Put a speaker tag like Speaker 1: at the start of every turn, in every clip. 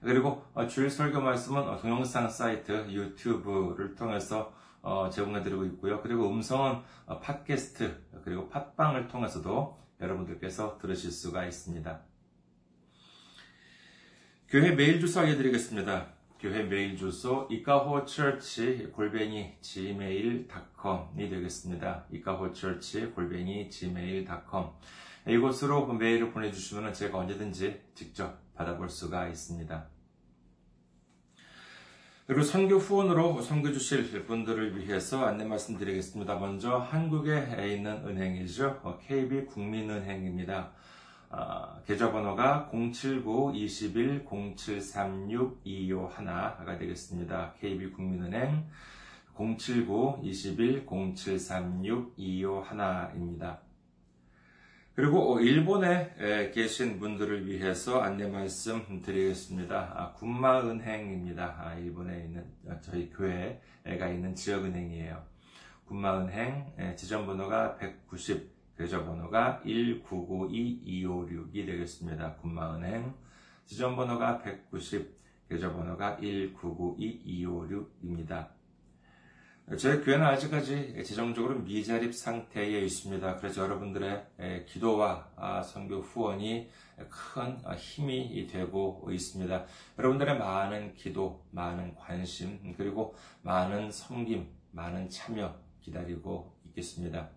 Speaker 1: 그리고 주일 설교 말씀은 동영상 사이트 유튜브를 통해서 제공해드리고 있고요. 그리고 음성은 팟캐스트 그리고 팟빵을 통해서도 여러분들께서 들으실 수가 있습니다. 교회 메일 주소 알려드리겠습니다. 교회 메일 주소 이카호처치 골뱅이 gmail.com이 되겠습니다. 이카호처치 골뱅이 gmail.com 이곳으로 메일을 보내주시면 제가 언제든지 직접 받아볼 수가 있습니다. 그리고 선교 후원으로 선교 주실 분들을 위해서 안내 말씀드리겠습니다. 먼저 한국에 있는 은행이죠. KB 국민은행입니다. 어, 계좌번호가 079-21-0736-251가 되겠습니다. KB 국민은행 079-21-0736-251입니다. 그리고 일본에 계신 분들을 위해서 안내 말씀 드리겠습니다. 아, 군마은행입니다. 아, 일본에 있는 저희 교회가 있는 지역은행이에요. 군마은행 지점번호가 190, 계좌번호가 1992256이 되겠습니다. 군마은행 지점번호가 190, 계좌번호가 1992256입니다. 저희 교회는 아직까지 재정적으로 미자립 상태에 있습니다. 그래서 여러분들의 기도와 선교 후원이 큰 힘이 되고 있습니다. 여러분들의 많은 기도, 많은 관심, 그리고 많은 섬김, 많은 참여 기다리고 있겠습니다.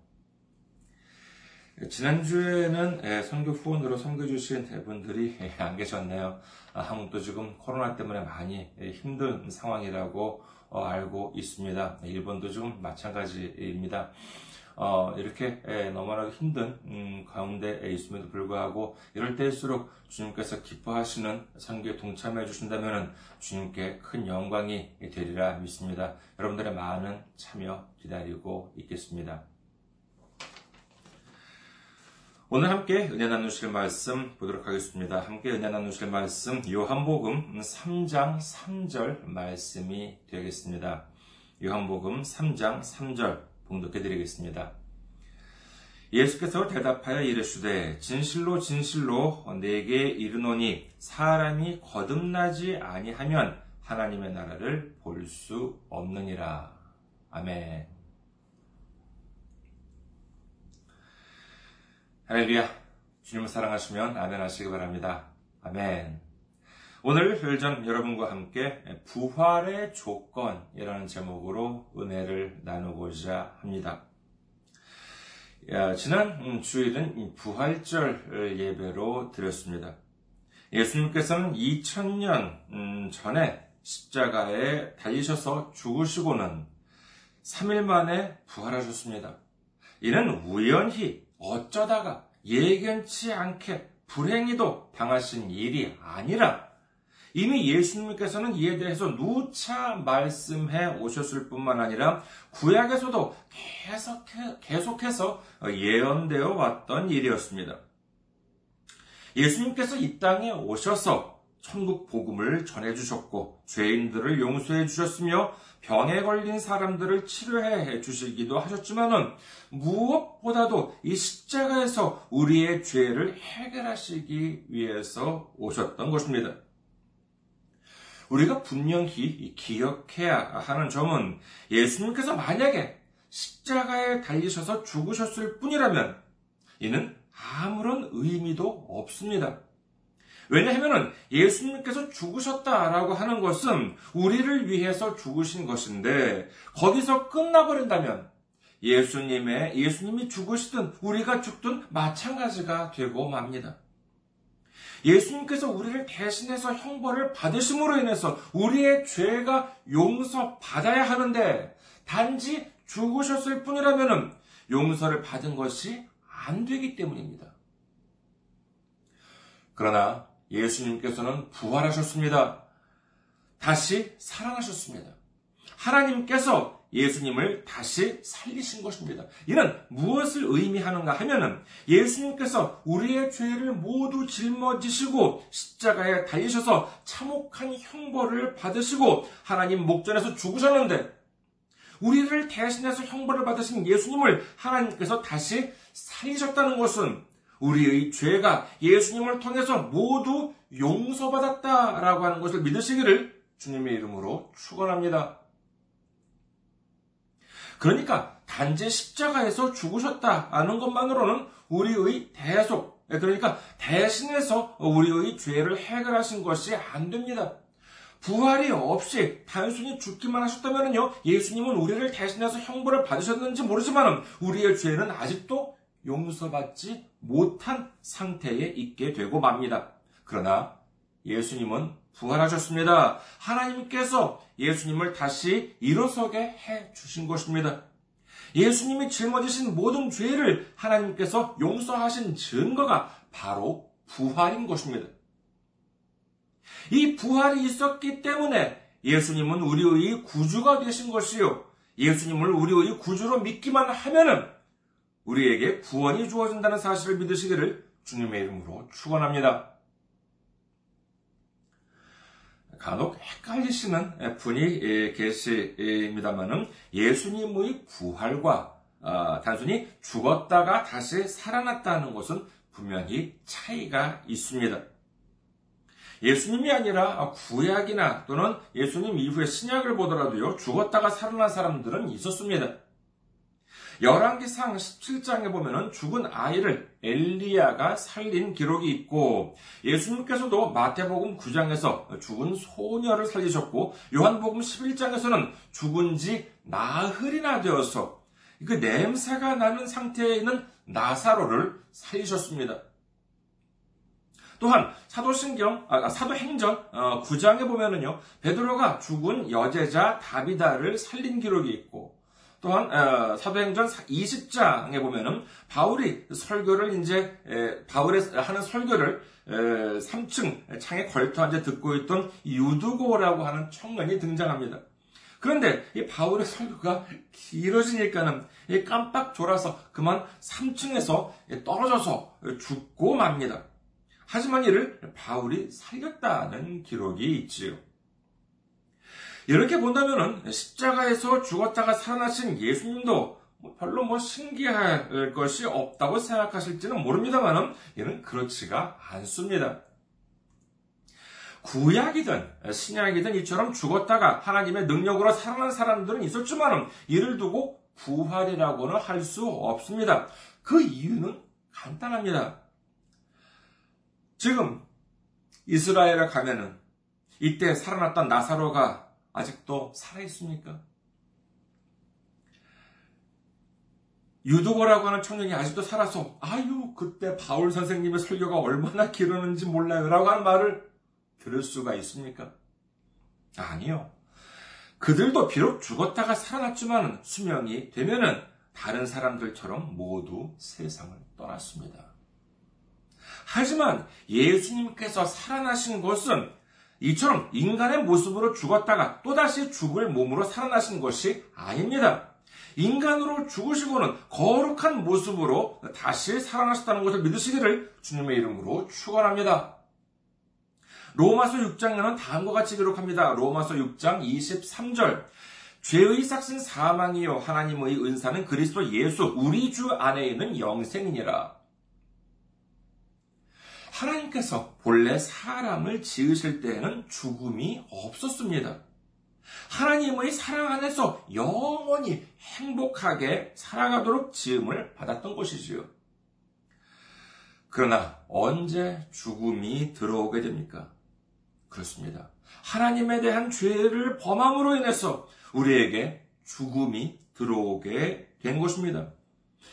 Speaker 1: 지난주에는 선교 후원으로 섬겨주신 분들이 안 계셨네요. 한국도 지금 코로나 때문에 많이 힘든 상황이라고 알고 있습니다. 일본도 지금 마찬가지입니다. 어, 이렇게 너무나 힘든 음, 가운데 있음에도 불구하고 이럴 때일수록 주님께서 기뻐하시는 선교에 동참해 주신다면 주님께 큰 영광이 되리라 믿습니다. 여러분들의 많은 참여 기다리고 있겠습니다. 오늘 함께 은혜 나누실 말씀 보도록 하겠습니다. 함께 은혜 나누실 말씀 요한복음 3장 3절 말씀이 되겠습니다. 요한복음 3장 3절 봉독해 드리겠습니다. 예수께서 대답하여 이르시되 진실로 진실로 내게 이르노니 사람이 거듭나지 아니하면 하나님의 나라를 볼 수 없느니라. 아멘. 할렐루야. 주님을 사랑하시면 아멘 하시기 바랍니다. 아멘. 오늘 전 여러분과 함께 부활의 조건이라는 제목으로 은혜를 나누고자 합니다. 지난 주일은 부활절 예배로 드렸습니다. 예수님께서는 2000년 전에 십자가에 달리셔서 죽으시고는 3일 만에 부활하셨습니다. 이는 우연히 어쩌다가 예견치 않게 불행히도 당하신 일이 아니라 이미 예수님께서는 이에 대해서 누차 말씀해 오셨을 뿐만 아니라 구약에서도 계속해, 계속해서 예언되어 왔던 일이었습니다. 예수님께서 이 땅에 오셔서 천국 복음을 전해주셨고 죄인들을 용서해 주셨으며 병에 걸린 사람들을 치료해 주시기도 하셨지만은 무엇보다도 이 십자가에서 우리의 죄를 해결하시기 위해서 오셨던 것입니다. 우리가 분명히 기억해야 하는 점은 예수님께서 만약에 십자가에 달리셔서 죽으셨을 뿐이라면 이는 아무런 의미도 없습니다. 왜냐하면 예수님께서 죽으셨다라고 하는 것은 우리를 위해서 죽으신 것인데 거기서 끝나버린다면 예수님의 예수님이 죽으시든 우리가 죽든 마찬가지가 되고 맙니다. 예수님께서 우리를 대신해서 형벌을 받으심으로 인해서 우리의 죄가 용서받아야 하는데 단지 죽으셨을 뿐이라면 용서를 받은 것이 안 되기 때문입니다. 그러나 예수님께서는 부활하셨습니다. 다시 살아나셨습니다. 하나님께서 예수님을 다시 살리신 것입니다. 이는 무엇을 의미하는가 하면은 예수님께서 우리의 죄를 모두 짊어지시고 십자가에 달리셔서 참혹한 형벌을 받으시고 하나님 목전에서 죽으셨는데 우리를 대신해서 형벌을 받으신 예수님을 하나님께서 다시 살리셨다는 것은 우리의 죄가 예수님을 통해서 모두 용서받았다라고 하는 것을 믿으시기를 주님의 이름으로 축원합니다. 그러니까 단지 십자가에서 죽으셨다는 것만으로는 우리의 대속, 그러니까 대신해서 우리의 죄를 해결하신 것이 안 됩니다. 부활이 없이 단순히 죽기만 하셨다면요, 예수님은 우리를 대신해서 형벌을 받으셨는지 모르지만 우리의 죄는 아직도 용서받지 못한 상태에 있게 되고 맙니다. 그러나 예수님은 부활하셨습니다. 하나님께서 예수님을 다시 일어서게 해 주신 것입니다. 예수님이 짊어지신 모든 죄를 하나님께서 용서하신 증거가 바로 부활인 것입니다. 이 부활이 있었기 때문에 예수님은 우리의 구주가 되신 것이요. 예수님을 우리의 구주로 믿기만 하면은 우리에게 구원이 주어진다는 사실을 믿으시기를 주님의 이름으로 축원합니다. 간혹 헷갈리시는 분이 계십니다만은 예수님의 부활과 아, 단순히 죽었다가 다시 살아났다는 것은 분명히 차이가 있습니다. 예수님이 아니라 구약이나 또는 예수님 이후의 신약을 보더라도요, 죽었다가 살아난 사람들은 있었습니다. 열왕기상 17장에 보면은 죽은 아이를 엘리야가 살린 기록이 있고 예수님께서도 마태복음 9장에서 죽은 소녀를 살리셨고 요한복음 11장에서는 죽은 지 나흘이나 되어서 그 냄새가 나는 상태에 있는 나사로를 살리셨습니다. 또한 사도신경 아, 사도행전 9장에 어, 보면은요 베드로가 죽은 여제자 다비다를 살린 기록이 있고 또한 어, 사도행전 20장에 보면은 바울이 설교를 이제 바울의 하는 설교를 3층 창에 걸터 앉아 듣고 있던 유두고라고 하는 청년이 등장합니다. 그런데 이 바울의 설교가 길어지니까는 깜빡 졸아서 그만 3층에서 떨어져서 죽고 맙니다. 하지만 이를 바울이 살렸다는 기록이 있지요. 이렇게 본다면은 십자가에서 죽었다가 살아나신 예수님도 뭐 별로 뭐 신기할 것이 없다고 생각하실지는 모릅니다만은 이는 그렇지가 않습니다. 구약이든 신약이든 이처럼 죽었다가 하나님의 능력으로 살아난 사람들은 있었지만은 이를 두고 부활이라고는 할 수 없습니다. 그 이유는 간단합니다. 지금 이스라엘에 가면은 이때 살아났던 나사로가 아직도 살아있습니까? 유두고라고 하는 청년이 아직도 살아서, 아유, 그때 바울 선생님의 설교가 얼마나 길었는지 몰라요. 라고 하는 말을 들을 수가 있습니까? 아니요. 그들도 비록 죽었다가 살아났지만 수명이 되면은 다른 사람들처럼 모두 세상을 떠났습니다. 하지만 예수님께서 살아나신 것은 이처럼 인간의 모습으로 죽었다가 또다시 죽을 몸으로 살아나신 것이 아닙니다. 인간으로 죽으시고는 거룩한 모습으로 다시 살아나셨다는 것을 믿으시기를 주님의 이름으로 축원합니다. 로마서 6장에는 다음과 같이 기록합니다. 로마서 6장 23절. 죄의 삭신 사망이요 하나님의 은사는 그리스도 예수 우리 주 안에 있는 영생이니라. 하나님께서 본래 사람을 지으실 때에는 죽음이 없었습니다. 하나님의 사랑 안에서 영원히 행복하게 살아가도록 지음을 받았던 것이지요. 그러나 언제 죽음이 들어오게 됩니까? 그렇습니다. 하나님에 대한 죄를 범함으로 인해서 우리에게 죽음이 들어오게 된 것입니다.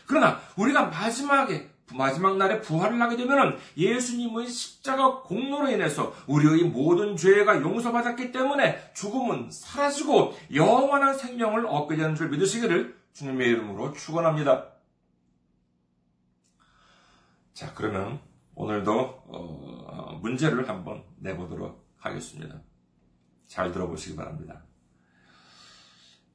Speaker 1: 그러나 우리가 마지막에 마지막 날에 부활을 하게 되면 예수님의 십자가 공로로 인해서 우리의 모든 죄가 용서받았기 때문에 죽음은 사라지고 영원한 생명을 얻게 되는 줄 믿으시기를 주님의 이름으로 축원합니다. 자, 그러면 오늘도 어, 문제를 한번 내보도록 하겠습니다. 잘 들어보시기 바랍니다.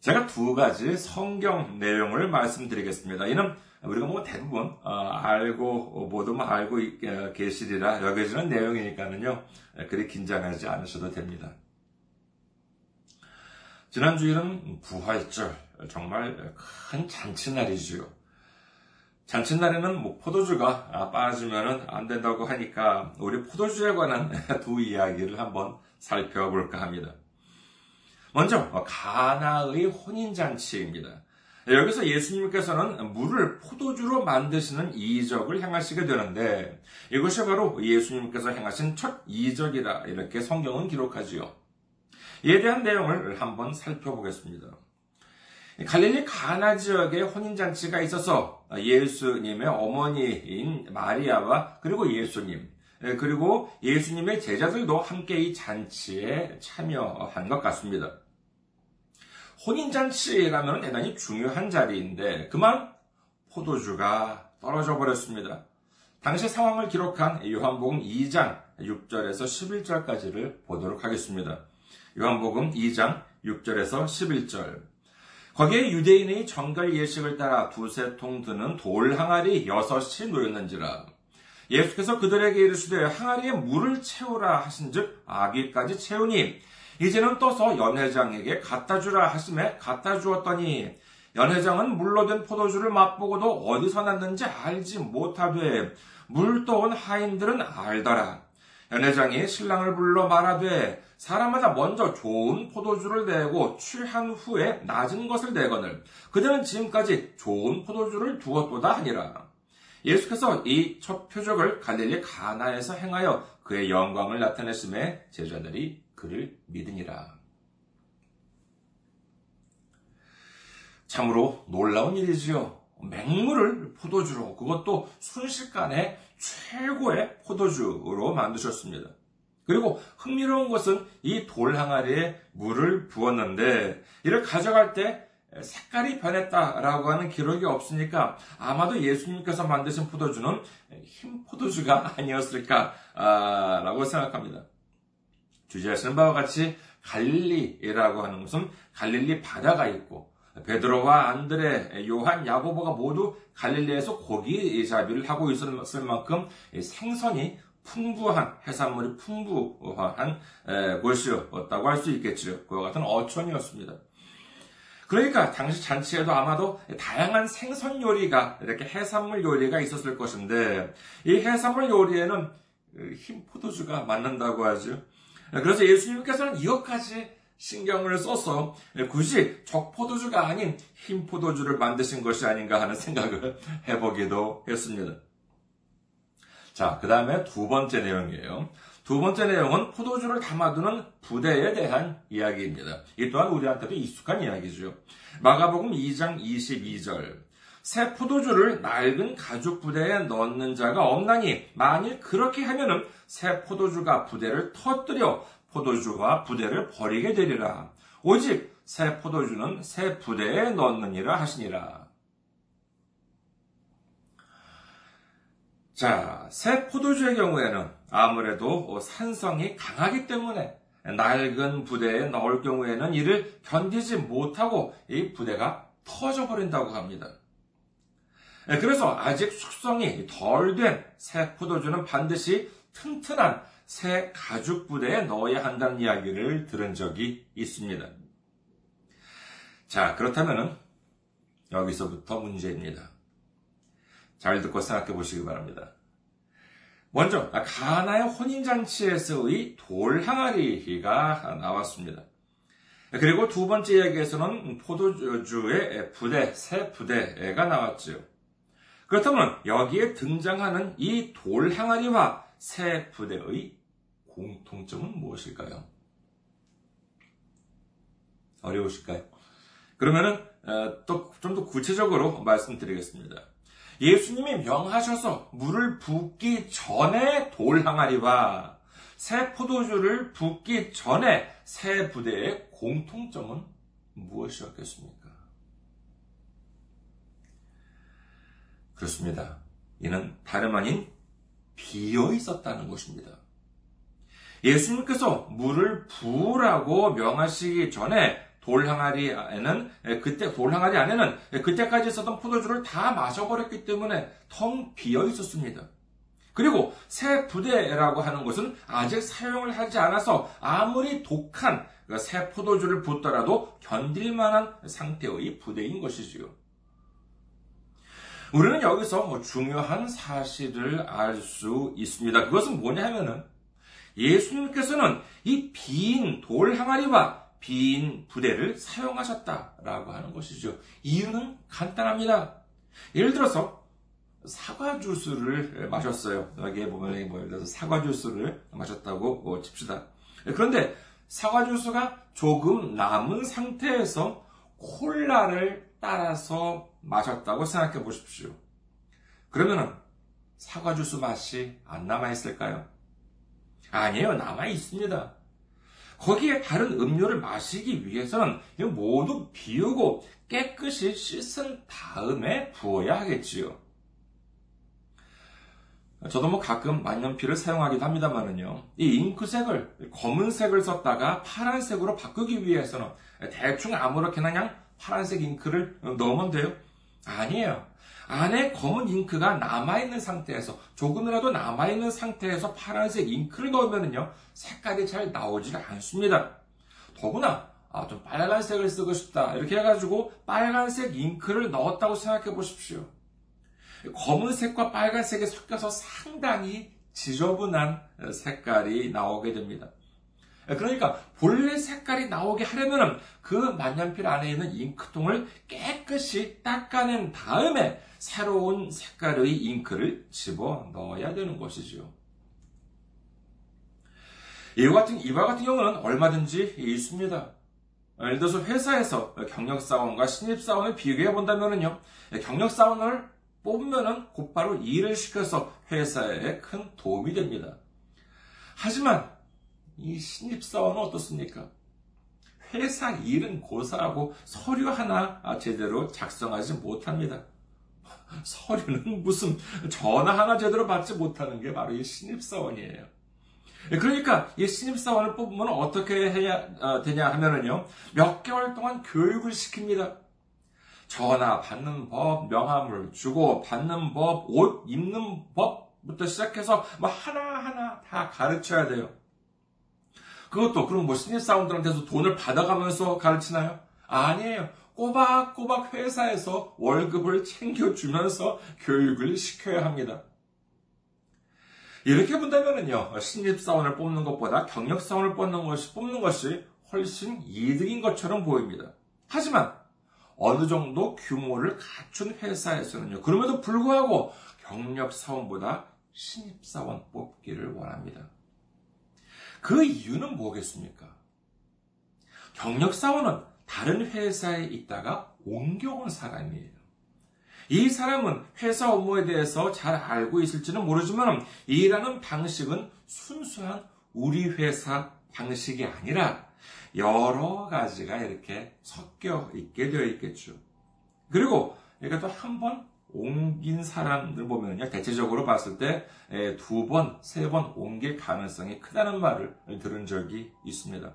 Speaker 1: 제가 두 가지 성경 내용을 말씀드리겠습니다. 이는 우리가 뭐 대부분 어, 알고 모두 뭐 알고 어, 계시리라 여겨지는 내용이니까는요 그리 긴장하지 않으셔도 됩니다. 지난 주일은 부활절 정말 큰 잔치날이지요. 잔칫날에는 뭐 포도주가 빠지면 안 된다고 하니까 우리 포도주에 관한 두 이야기를 한번 살펴볼까 합니다. 먼저 가나의 혼인 잔치입니다. 여기서 예수님께서는 물을 포도주로 만드시는 이적을 행하시게 되는데 이것이 바로 예수님께서 행하신 첫 이적이라 이렇게 성경은 기록하지요. 이에 대한 내용을 한번 살펴보겠습니다. 갈릴리 가나 지역에 혼인잔치가 있어서 예수님의 어머니인 마리아와 그리고 예수님, 그리고 예수님의 제자들도 함께 이 잔치에 참여한 것 같습니다. 혼인잔치라면 대단히 중요한 자리인데 그만 포도주가 떨어져 버렸습니다. 당시 상황을 기록한 요한복음 2장 6절에서 11절까지를 보도록 하겠습니다. 요한복음 2장 6절에서 11절. 거기에 유대인의 정결 예식을 따라 두세 통 드는 돌 항아리 여섯이 놓였는지라. 예수께서 그들에게 이르시되 항아리에 물을 채우라 하신즉 아기까지 채우니 이제는 떠서 연회장에게 갖다 주라 하심에 갖다 주었더니 연회장은 된 포도주를 맛보고도 어디서 났는지 알지 못하되 물 떠온 하인들은 알더라. 연회장이 신랑을 불러 말하되 사람마다 먼저 좋은 포도주를 내고 취한 후에 낮은 것을 내거늘 그들은 지금까지 좋은 포도주를 두었도다 하니라. 예수께서 이 첫 표적을 갈릴리 가나에서 행하여 그의 영광을 나타냈음에 제자들이 그를 믿으니라. 참으로 놀라운 일이지요. 맹물을 포도주로 그것도 순식간에 최고의 포도주로 만드셨습니다. 그리고 흥미로운 것은 이 돌 항아리에 물을 부었는데 이를 가져갈 때 색깔이 변했다라고 하는 기록이 없으니까 아마도 예수님께서 만드신 포도주는 흰 포도주가 아니었을까라고 생각합니다. 주제하시는 바와 같이 갈릴리라고 하는 것은 갈릴리 바다가 있고 베드로와 안드레, 요한, 야고보가 모두 갈릴리에서 고기 잡이를 하고 있었을 만큼 생선이 풍부한 해산물이 풍부한 곳이었다고 할 수 있겠죠. 그와 같은 어촌이었습니다. 그러니까 당시 잔치에도 아마도 다양한 생선 요리가 이렇게 해산물 요리가 있었을 것인데 이 해산물 요리에는 흰 포도주가 맞는다고 하죠. 그래서 예수님께서는 이것까지 신경을 써서 굳이 적포도주가 아닌 흰 포도주를 만드신 것이 아닌가 하는 생각을 해보기도 했습니다. 자, 그 다음에 두 번째 내용이에요. 두 번째 내용은 포도주를 담아두는 부대에 대한 이야기입니다. 이 또한 우리한테도 익숙한 이야기죠. 마가복음 2장 22절. 새 포도주를 낡은 가죽 부대에 넣는 자가 없나니 만일 그렇게 하면은 새 포도주가 부대를 터뜨려 포도주와 부대를 버리게 되리라. 오직 새 포도주는 새 부대에 넣느니라 하시니라. 자, 새 포도주의 경우에는 아무래도 산성이 강하기 때문에 낡은 부대에 넣을 경우에는 이를 견디지 못하고 이 부대가 터져버린다고 합니다. 그래서 아직 숙성이 덜 된 새 포도주는 반드시 튼튼한 새 가죽 부대에 넣어야 한다는 이야기를 들은 적이 있습니다. 자, 그렇다면 여기서부터 문제입니다. 잘 듣고 생각해 보시기 바랍니다. 먼저 가나의 혼인잔치에서의 돌 항아리가 나왔습니다. 그리고 두 번째 이야기에서는 포도주의 부대, 새 부대가 나왔죠. 그렇다면 여기에 등장하는 이 돌 항아리와 새 부대의 공통점은 무엇일까요? 어려우실까요? 그러면은 어, 또좀 더 구체적으로 말씀드리겠습니다. 예수님이 명하셔서 물을 붓기 전에 돌 항아리와 새 포도주를 붓기 전에 새 부대의 공통점은 무엇이었겠습니까? 그렇습니다. 이는 다름 아닌 비어 있었다는 것입니다. 예수님께서 물을 부으라고 명하시기 전에 돌항아리 안에는 그때 돌항아리 안에는 그때까지 있었던 포도주를 다 마셔버렸기 때문에 텅 비어 있었습니다. 그리고 새 부대라고 하는 것은 아직 사용을 하지 않아서 아무리 독한 그새 포도주를 붓더라도 견딜 만한 상태의 부대인 것이지요. 우리는 여기서 뭐 중요한 사실을 알 수 있습니다. 그것은 뭐냐 하면은 예수님께서는 이 빈 돌 항아리와 빈 부대를 사용하셨다라고 하는 것이죠. 이유는 간단합니다. 예를 들어서 사과 주스를 마셨어요. 여기에 보면 뭐 예를 들어서 사과 주스를 마셨다고 칩시다. 그런데 사과 주스가 조금 남은 상태에서 콜라를 따라서 마셨다고 생각해 보십시오. 그러면은 사과 주스 맛이 안 남아 있을까요? 아니에요. 남아 있습니다. 거기에 다른 음료를 마시기 위해서는 모두 비우고 깨끗이 씻은 다음에 부어야 하겠지요. 저도 뭐 가끔 만년필을 사용하기도 합니다만은요. 이 잉크색을 검은색을 썼다가 파란색으로 바꾸기 위해서는 대충 아무렇게나 그냥 파란색 잉크를 넣으면 돼요. 아니에요. 안에 검은 잉크가 남아있는 상태에서 조금이라도 남아있는 상태에서 파란색 잉크를 넣으면요 색깔이 잘 나오지가 않습니다. 더구나 아, 좀 빨간색을 쓰고 싶다 이렇게 해가지고 빨간색 잉크를 넣었다고 생각해 보십시오. 검은색과 빨간색이 섞여서 상당히 지저분한 색깔이 나오게 됩니다. 그러니까 본래 색깔이 나오게 하려면 그 만년필 안에 있는 잉크통을 깨끗이 닦아낸 다음에 새로운 색깔의 잉크를 집어 넣어야 되는 것이지요. 이와 같은, 이와 같은 경우는 얼마든지 있습니다. 예를 들어서 회사에서 경력사원과 신입사원을 비교해 본다면요. 경력사원을 뽑으면 곧바로 일을 시켜서 회사에 큰 도움이 됩니다. 하지만 이 신입사원은 어떻습니까? 회사 일은 고사하고 서류 하나 제대로 작성하지 못합니다. 서류는 무슨 전화 하나 제대로 받지 못하는 게 바로 이 신입사원이에요. 그러니까 이 신입사원을 뽑으면 어떻게 해야 어, 되냐 하면은요, 몇 개월 동안 교육을 시킵니다. 전화 받는 법, 명함을 주고 받는 법, 옷 입는 법부터 시작해서 뭐 하나하나 다 가르쳐야 돼요. 그것도 그럼 뭐 신입사원들한테서 돈을 받아가면서 가르치나요? 아니에요. 꼬박꼬박 회사에서 월급을 챙겨주면서 교육을 시켜야 합니다. 이렇게 본다면요, 신입사원을 뽑는 것보다 경력사원을 뽑는 것이, 뽑는 것이 훨씬 이득인 것처럼 보입니다. 하지만, 어느 정도 규모를 갖춘 회사에서는요, 그럼에도 불구하고 경력사원보다 신입사원 뽑기를 원합니다. 그 이유는 뭐겠습니까? 경력사원은 다른 회사에 있다가 옮겨온 사람이에요. 이 사람은 회사 업무에 대해서 잘 알고 있을지는 모르지만 일하는 방식은 순수한 우리 회사 방식이 아니라 여러 가지가 이렇게 섞여 있게 되어 있겠죠. 그리고 이게 또한 번 옮긴 사람들 보면요. 대체적으로 봤을 때 두 번, 세 번 옮길 가능성이 크다는 말을 들은 적이 있습니다.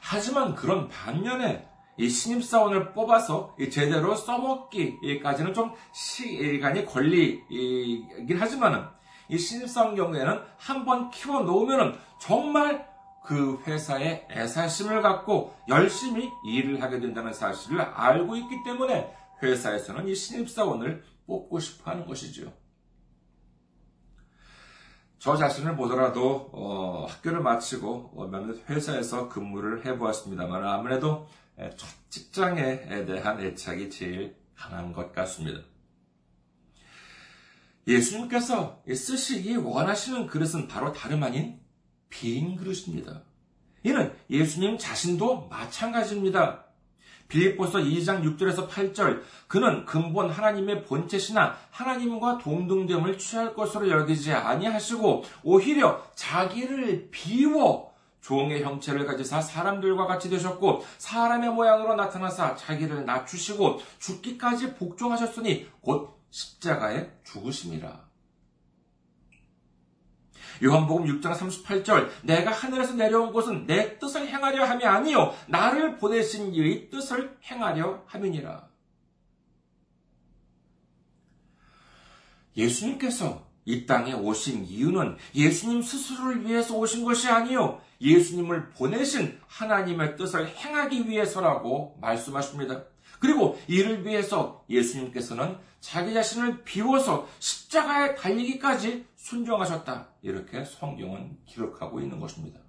Speaker 1: 하지만 그런 반면에 이 신입사원을 뽑아서 제대로 써먹기까지는 좀 시간이 걸리긴 하지만은 이 신입사원 경우에는 한 번 키워 놓으면은 정말 그 회사에 애사심을 갖고 열심히 일을 하게 된다는 사실을 알고 있기 때문에 회사에서는 이 신입사원을 뽑고 싶어 하는 것이죠. 저 자신을 보더라도 어, 학교를 마치고 어, 몇몇 회사에서 근무를 해보았습니다만 아무래도 첫 직장에 대한 애착이 제일 강한 것 같습니다. 예수님께서 쓰시기 원하시는 그릇은 바로 다름 아닌 빈 그릇입니다. 이는 예수님 자신도 마찬가지입니다. 빌립보서 2장 6절에서 8절 그는 근본 하나님의 본체시나 하나님과 동등됨을 취할 것으로 여기지 아니하시고 오히려 자기를 비워 종의 형체를 가지사 사람들과 같이 되셨고 사람의 모양으로 나타나사 자기를 낮추시고 죽기까지 복종하셨으니 곧 십자가에 죽으심이라. 요한복음 6장 38절 내가 하늘에서 내려온 곳은 내 뜻을 행하려 함이 아니요 나를 보내신 이의 뜻을 행하려 함이니라. 예수님께서 이 땅에 오신 이유는 예수님 스스로를 위해서 오신 것이 아니요 예수님을 보내신 하나님의 뜻을 행하기 위해서라고 말씀하십니다. 그리고 이를 위해서 예수님께서는 자기 자신을 비워서 십자가에 달리기까지 순종하셨다. 이렇게 성경은 기록하고 있는 것입니다.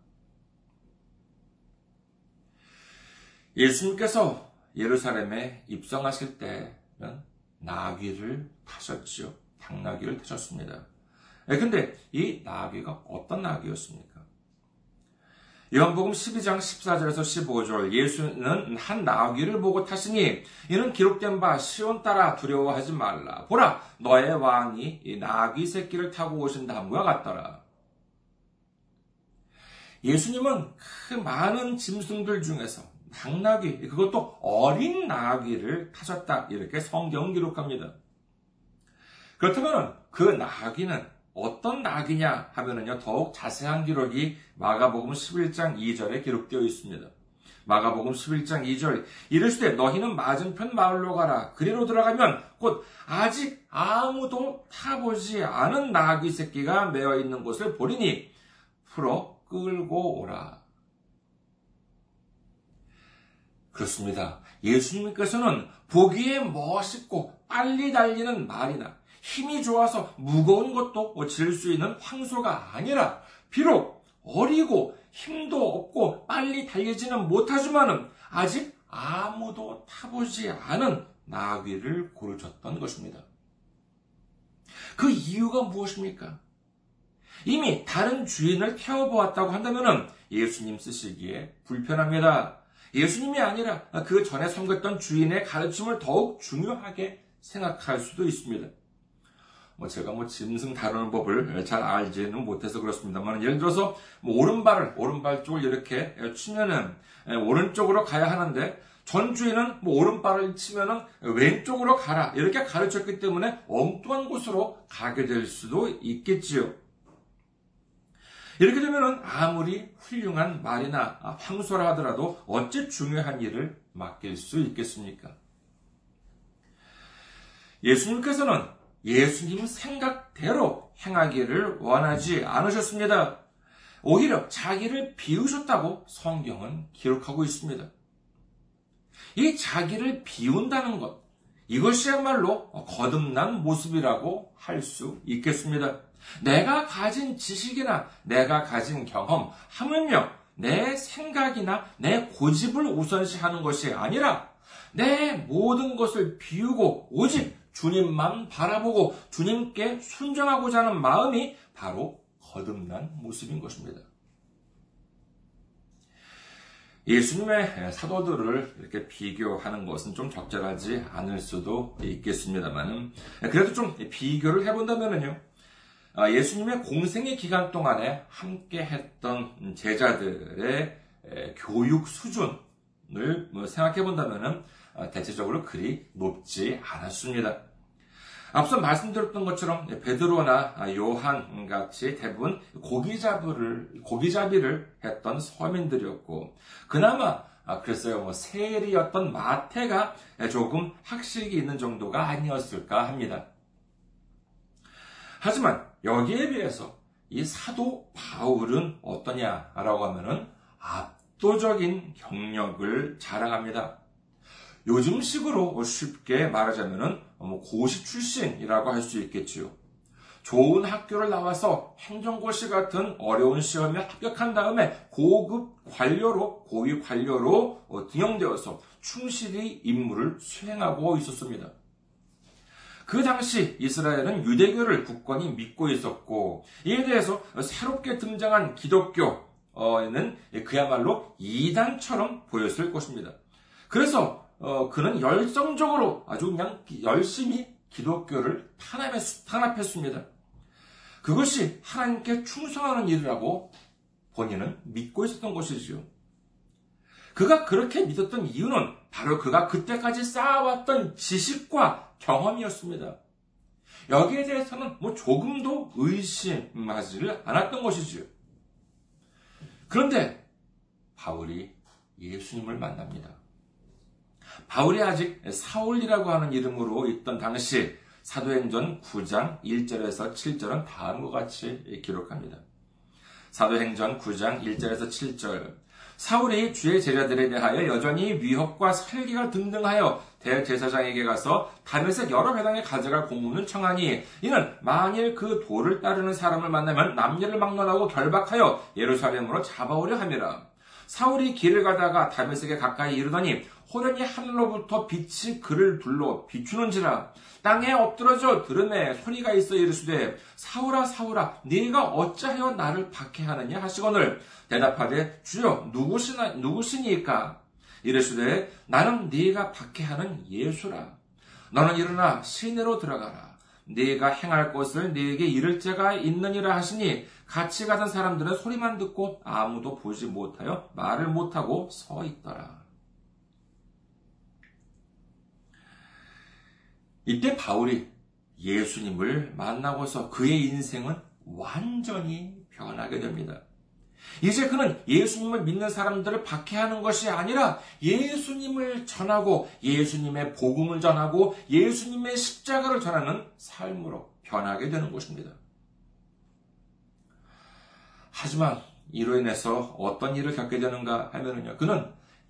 Speaker 1: 예수님께서 예루살렘에 입성하실 때는 나귀를 타셨지요. 당나귀를 타셨습니다. 근데 이 나귀가 어떤 나귀였습니까? 요한복음 12장 14절에서 15절 예수는 한 나귀를 보고 타시니 이는 기록된 바 시온 따라 두려워하지 말라. 보라 너의 왕이 이 나귀 새끼를 타고 오신다 함과 같더라. 예수님은 그 많은 짐승들 중에서 당나귀 그것도 어린 나귀를 타셨다. 이렇게 성경 기록합니다. 그렇다면 그 나귀는 어떤 낙이냐 하면은요, 더욱 자세한 기록이 마가복음 11장 2절에 기록되어 있습니다. 마가복음 11장 2절 이르시되 너희는 맞은편 마을로 가라 그리로 들어가면 곧 아직 아무도 타보지 않은 나귀 새끼가 매어 있는 곳을 보리니 풀어 끌고 오라. 그렇습니다. 예수님께서는 보기에 멋있고 빨리 달리는 말이나 힘이 좋아서 무거운 것도 질 수 있는 황소가 아니라 비록 어리고 힘도 없고 빨리 달리지는 못하지만은 아직 아무도 타보지 않은 나귀를 고르셨던 것입니다. 그 이유가 무엇입니까? 이미 다른 주인을 태워보았다고 한다면 예수님 쓰시기에 불편합니다. 예수님이 아니라 그 전에 섬겼던 주인의 가르침을 더욱 중요하게 생각할 수도 있습니다. 뭐 제가 뭐 짐승 다루는 법을 잘 알지는 못해서 그렇습니다만 예를 들어서 뭐 오른발을 오른발 쪽을 이렇게 치면은 예, 오른쪽으로 가야 하는데 전주인은 뭐 오른발을 치면은 왼쪽으로 가라 이렇게 가르쳤기 때문에 엉뚱한 곳으로 가게 될 수도 있겠지요. 이렇게 되면은 아무리 훌륭한 말이나 황소라 하더라도 어찌 중요한 일을 맡길 수 있겠습니까? 예수님께서는 예수님 생각대로 행하기를 원하지 않으셨습니다. 오히려 자기를 비우셨다고 성경은 기록하고 있습니다. 이 자기를 비운다는 것, 이것이야말로 거듭난 모습이라고 할 수 있겠습니다. 내가 가진 지식이나 내가 가진 경험, 하물며 내 생각이나 내 고집을 우선시하는 것이 아니라 내 모든 것을 비우고 오직 주님만 바라보고 주님께 순종하고자 하는 마음이 바로 거듭난 모습인 것입니다. 예수님의 사도들을 이렇게 비교하는 것은 좀 적절하지 않을 수도 있겠습니다만, 그래도 좀 비교를 해본다면요. 아, 예수님의 공생의 기간 동안에 함께 했던 제자들의 교육 수준을 뭐 생각해 본다면 아, 대체적으로 그리 높지 않았습니다. 앞서 말씀드렸던 것처럼 베드로나 요한 같이 대부분 고기잡이를 고기잡이를 했던 서민들이었고 그나마 아, 그랬어요. 뭐 세리였던 마태가 조금 학식이 있는 정도가 아니었을까 합니다. 하지만 여기에 비해서 이 사도 바울은 어떠냐라고 하면은 압도적인 경력을 자랑합니다. 요즘식으로 쉽게 말하자면은 뭐 고시 출신이라고 할 수 있겠지요. 좋은 학교를 나와서 행정고시 같은 어려운 시험에 합격한 다음에 고급 관료로, 고위 관료로 어, 등용되어서 충실히 임무를 수행하고 있었습니다. 그 당시 이스라엘은 유대교를 굳건히 믿고 있었고, 이에 대해서 새롭게 등장한 기독교는 그야말로 이단처럼 보였을 것입니다. 그래서 어, 그는 열성적으로 아주 그냥 열심히 기독교를 탄압했, 탄압했습니다. 그것이 하나님께 충성하는 일이라고 본인은 믿고 있었던 것이지요. 그가 그렇게 믿었던 이유는 바로 그가 그때까지 쌓아왔던 지식과 경험이었습니다. 여기에 대해서는 뭐 조금도 의심하지를 않았던 것이지요. 그런데 바울이 예수님을 만납니다. 바울이 아직 사울이라고 하는 이름으로 있던 당시 사도행전 9장 1절에서 7절은 다음과 같이 기록합니다. 사도행전 9장 1절에서 7절 사울이 주의 제자들에 대하여 여전히 위협과 살기가 등등하여 대제사장에게 가서 다윗의 여러 회당에 가져갈 공문을 청하니 이는 만일 그 도를 따르는 사람을 만나면 남녀를 막론하고 결박하여 예루살렘으로 잡아오려 함이라. 사울이 길을 가다가 다윗에게 가까이 이르더니 호련히 하늘로부터 빛이 그를 둘러 비추는지라. 땅에 엎드러져 들음에 소리가 있어 이르시되 사울아 사울아 네가 어찌하여 나를 박해하느냐? 하시거늘 대답하되 주여 누구시나 누구시니까? 이르시되 나는 네가 박해하는 예수라. 너는 일어나 시내로 들어가라 네가 행할 것을 네게 이를 자가 있느니라 하시니 같이 가던 사람들은 소리만 듣고 아무도 보지 못하여 말을 못하고 서 있더라. 이때 바울이 예수님을 만나고서 그의 인생은 완전히 변하게 됩니다. 이제 그는 예수님을 믿는 사람들을 박해하는 것이 아니라 예수님을 전하고 예수님의 복음을 전하고 예수님의 십자가를 전하는 삶으로 변하게 되는 것입니다. 하지만 이로 인해서 어떤 일을 겪게 되는가 하면요. 그는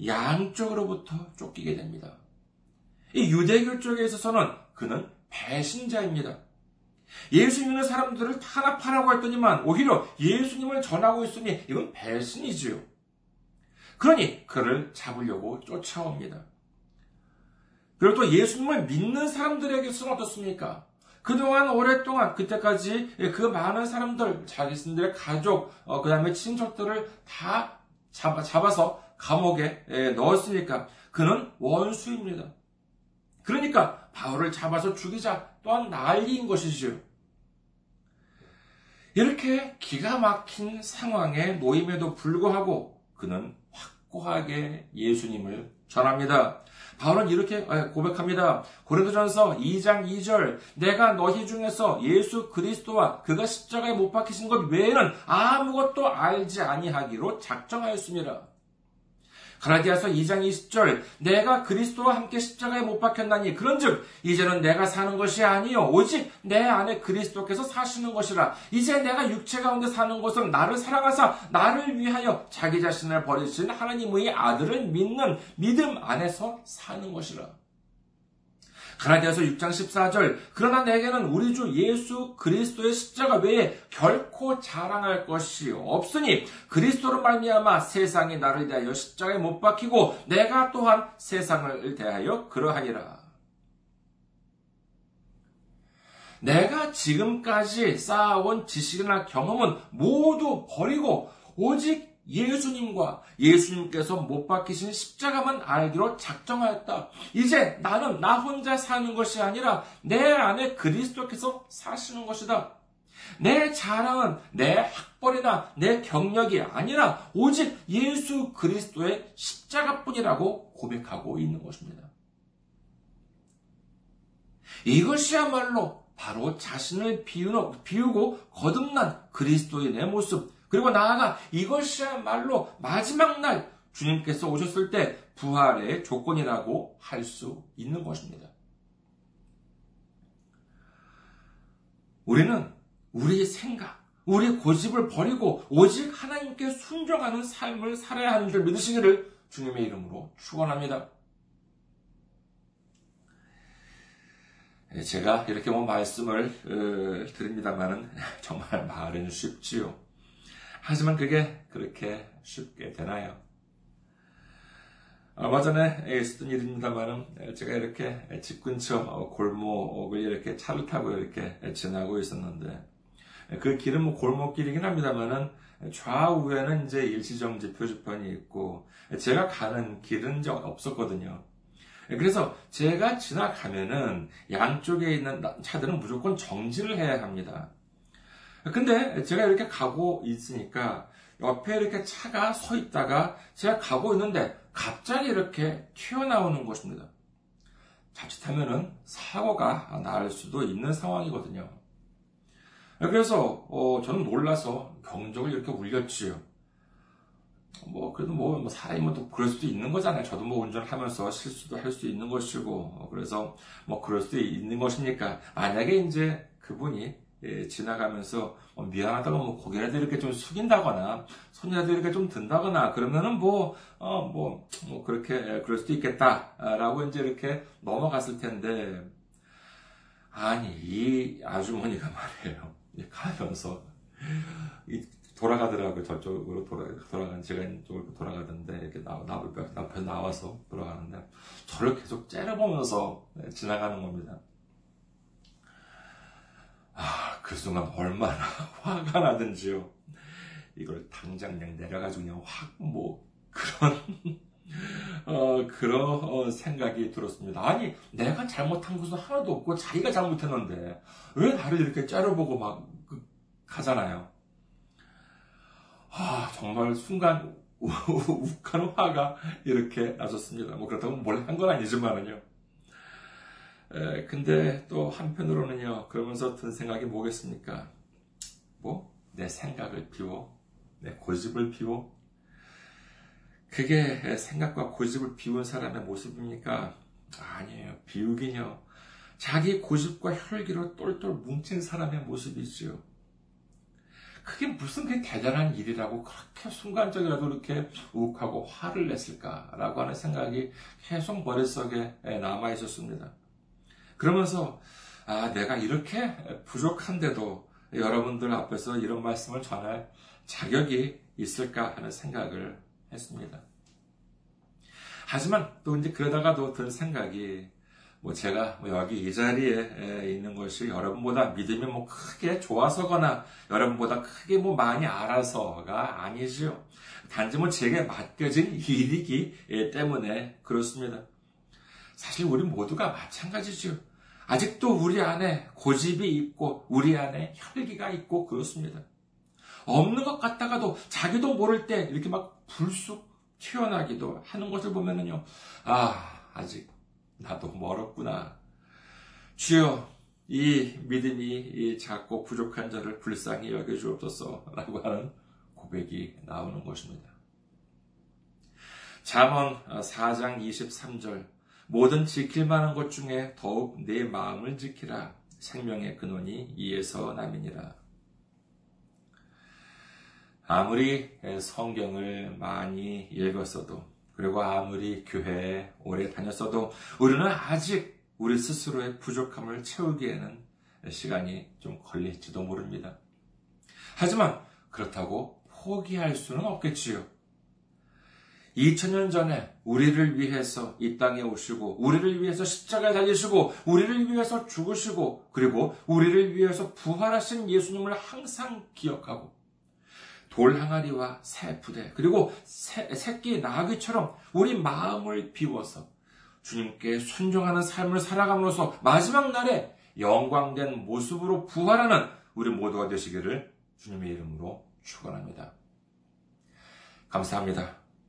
Speaker 1: 양쪽으로부터 쫓기게 됩니다. 이 유대교 쪽에 있어서는 그는 배신자입니다. 예수 믿는 사람들을 탄압하라고 했더니만 오히려 예수님을 전하고 있으니 이건 배신이지요. 그러니 그를 잡으려고 쫓아옵니다. 그리고 또 예수님을 믿는 사람들에게서는 어떻습니까? 그동안 오랫동안 그때까지 그 많은 사람들, 자기들의 가족, 어, 그 다음에 친척들을 다 잡아, 잡아서 감옥에 넣었으니까 그는 원수입니다. 그러니까 바울을 잡아서 죽이자 또한 난리인 것이지요. 이렇게 기가 막힌 상황에 놓임에도 불구하고 그는 확고하게 예수님을 전합니다. 바울은 이렇게 고백합니다. 고린도전서 2장 2절 내가 너희 중에서 예수 그리스도와 그가 십자가에 못 박히신 것 외에는 아무것도 알지 아니하기로 작정하였습니다. 가라디아서 2장 20절 내가 그리스도와 함께 십자가에 못 박혔나니 그런즉 이제는 내가 사는 것이 아니요. 오직 내 안에 그리스도께서 사시는 것이라. 이제 내가 육체 가운데 사는 것은 나를 사랑하사 나를 위하여 자기 자신을 버리신 하나님의 아들을 믿는 믿음 안에서 사는 것이라 가나디아서 6장 14절 그러나 내게는 우리 주 예수 그리스도의 십자가 외에 결코 자랑할 것이 없으니 그리스도로 말미암아 세상이 나를 대하여 십자가에 못 박히고 내가 또한 세상을 대하여 그러하니라. 내가 지금까지 쌓아온 지식이나 경험은 모두 버리고 오직 예수님과 예수님께서 못 박히신 십자가만 알기로 작정하였다. 이제 나는 나 혼자 사는 것이 아니라 내 안에 그리스도께서 사시는 것이다. 내 자랑은 내 학벌이나 내 경력이 아니라 오직 예수 그리스도의 십자가뿐이라고 고백하고 있는 것입니다. 이것이야말로 바로 자신을 비우고 거듭난 그리스도인의 모습, 그리고 나아가 이것이야말로 마지막 날 주님께서 오셨을 때 부활의 조건이라고 할 수 있는 것입니다. 우리는 우리의 생각, 우리의 고집을 버리고 오직 하나님께 순종하는 삶을 살아야 하는 줄 믿으시기를 주님의 이름으로 축원합니다. 예, 제가 이렇게 뭐 말씀을 어, 드립니다만은 정말 말은 쉽지요. 하지만 그게 그렇게 쉽게 되나요? 얼마 전에 있었던 일입니다만은 제가 이렇게 집 근처 골목을 이렇게 차를 타고 이렇게 지나고 있었는데 그 길은 뭐 골목길이긴 합니다만은 좌우에는 이제 일시정 지 표지판이 있고 제가 가는 길은 이제 없었거든요. 그래서 제가 지나가면은 양쪽에 있는 차들은 무조건 정지를 해야 합니다. 근데 제가 이렇게 가고 있으니까 옆에 이렇게 차가 서 있다가 제가 가고 있는데 갑자기 이렇게 튀어나오는 것입니다. 자칫하면은 사고가 날 수도 있는 상황이거든요. 그래서 어, 저는 놀라서 경적을 이렇게 울렸지요. 뭐 그래도 뭐, 뭐 사람이 뭐또 그럴 수도 있는 거잖아요. 저도 뭐 운전하면서 실수도 할 수 있는 것이고 어, 그래서 뭐 그럴 수도 있는 것이니까 만약에 이제 그분이 예, 지나가면서 뭐 미안하다고 뭐 고개라도 이렇게 좀 숙인다거나 손이라도 이렇게 좀 든다거나 그러면은 뭐 어, 뭐, 뭐 그렇게 예, 그럴 수도 있겠다라고 이제 이렇게 넘어갔을 텐데 아니 이 아주머니가 말이에요 가면서 돌아가더라고요. 저쪽으로 돌아, 돌아간, 제가 있는 쪽으로 돌아가던데, 이렇게 나, 나, 앞에 나와서 돌아가는데, 저를 계속 째려보면서 네, 지나가는 겁니다. 아, 그 순간 얼마나 화가 나든지요. 이걸 당장 그냥 내려가지고 그냥 확, 뭐, 그런, 어, 그런 어, 생각이 들었습니다. 아니, 내가 잘못한 것은 하나도 없고 자기가 잘못했는데, 왜 나를 이렇게 째려보고 막, 그, 가잖아요. 아, 정말 순간 욱하는 화가 이렇게 나졌습니다. 뭐 그렇다고 뭘 한 건 아니지만은요. 에, 근데 또 한편으로는요, 그러면서 든 생각이 뭐겠습니까? 뭐, 내 생각을 비워, 내 고집을 비워. 그게 생각과 고집을 비운 사람의 모습입니까? 아니에요. 비우긴요. 자기 고집과 혈기로 똘똘 뭉친 사람의 모습이지요. 그게 무슨 그 대단한 일이라고 그렇게 순간적이라도 이렇게 욱하고 화를 냈을까라고 하는 생각이 계속 머릿속에 남아 있었습니다. 그러면서 아, 내가 이렇게 부족한데도 여러분들 앞에서 이런 말씀을 전할 자격이 있을까 하는 생각을 했습니다. 하지만 또 이제 그러다가도 든 생각이 뭐 제가 뭐 여기 이 자리에 있는 것이 여러분보다 믿음이 뭐 크게 좋아서거나 여러분보다 크게 뭐 많이 알아서가 아니지요. 단지 뭐 제게 맡겨진 일이기 때문에 그렇습니다. 사실 우리 모두가 마찬가지죠. 아직도 우리 안에 고집이 있고 우리 안에 혈기가 있고 그렇습니다. 없는 것 같다가도 자기도 모를 때 이렇게 막 불쑥 튀어나기도 하는 것을 보면은요. 아, 아직 나도 멀었구나. 주여, 이 믿음이 작고 부족한 자를 불쌍히 여겨주옵소서 라고 하는 고백이 나오는 것입니다. 잠언 4장 23절 모든 지킬 만한 것 중에 더욱 내 마음을 지키라 생명의 근원이 이에서 남이니라. 아무리 성경을 많이 읽었어도 그리고 아무리 교회에 오래 다녔어도 우리는 아직 우리 스스로의 부족함을 채우기에는 시간이 좀 걸릴지도 모릅니다. 하지만 그렇다고 포기할 수는 없겠지요. 2000년 전에 우리를 위해서 이 땅에 오시고, 우리를 위해서 십자가에 달리시고, 우리를 위해서 죽으시고, 그리고 우리를 위해서 부활하신 예수님을 항상 기억하고, 돌 항아리와 새 부대, 그리고 새, 새끼 나귀처럼 우리 마음을 비워서 주님께 순종하는 삶을 살아감으로써 마지막 날에 영광된 모습으로 부활하는 우리 모두가 되시기를 주님의 이름으로 축원합니다. 감사합니다.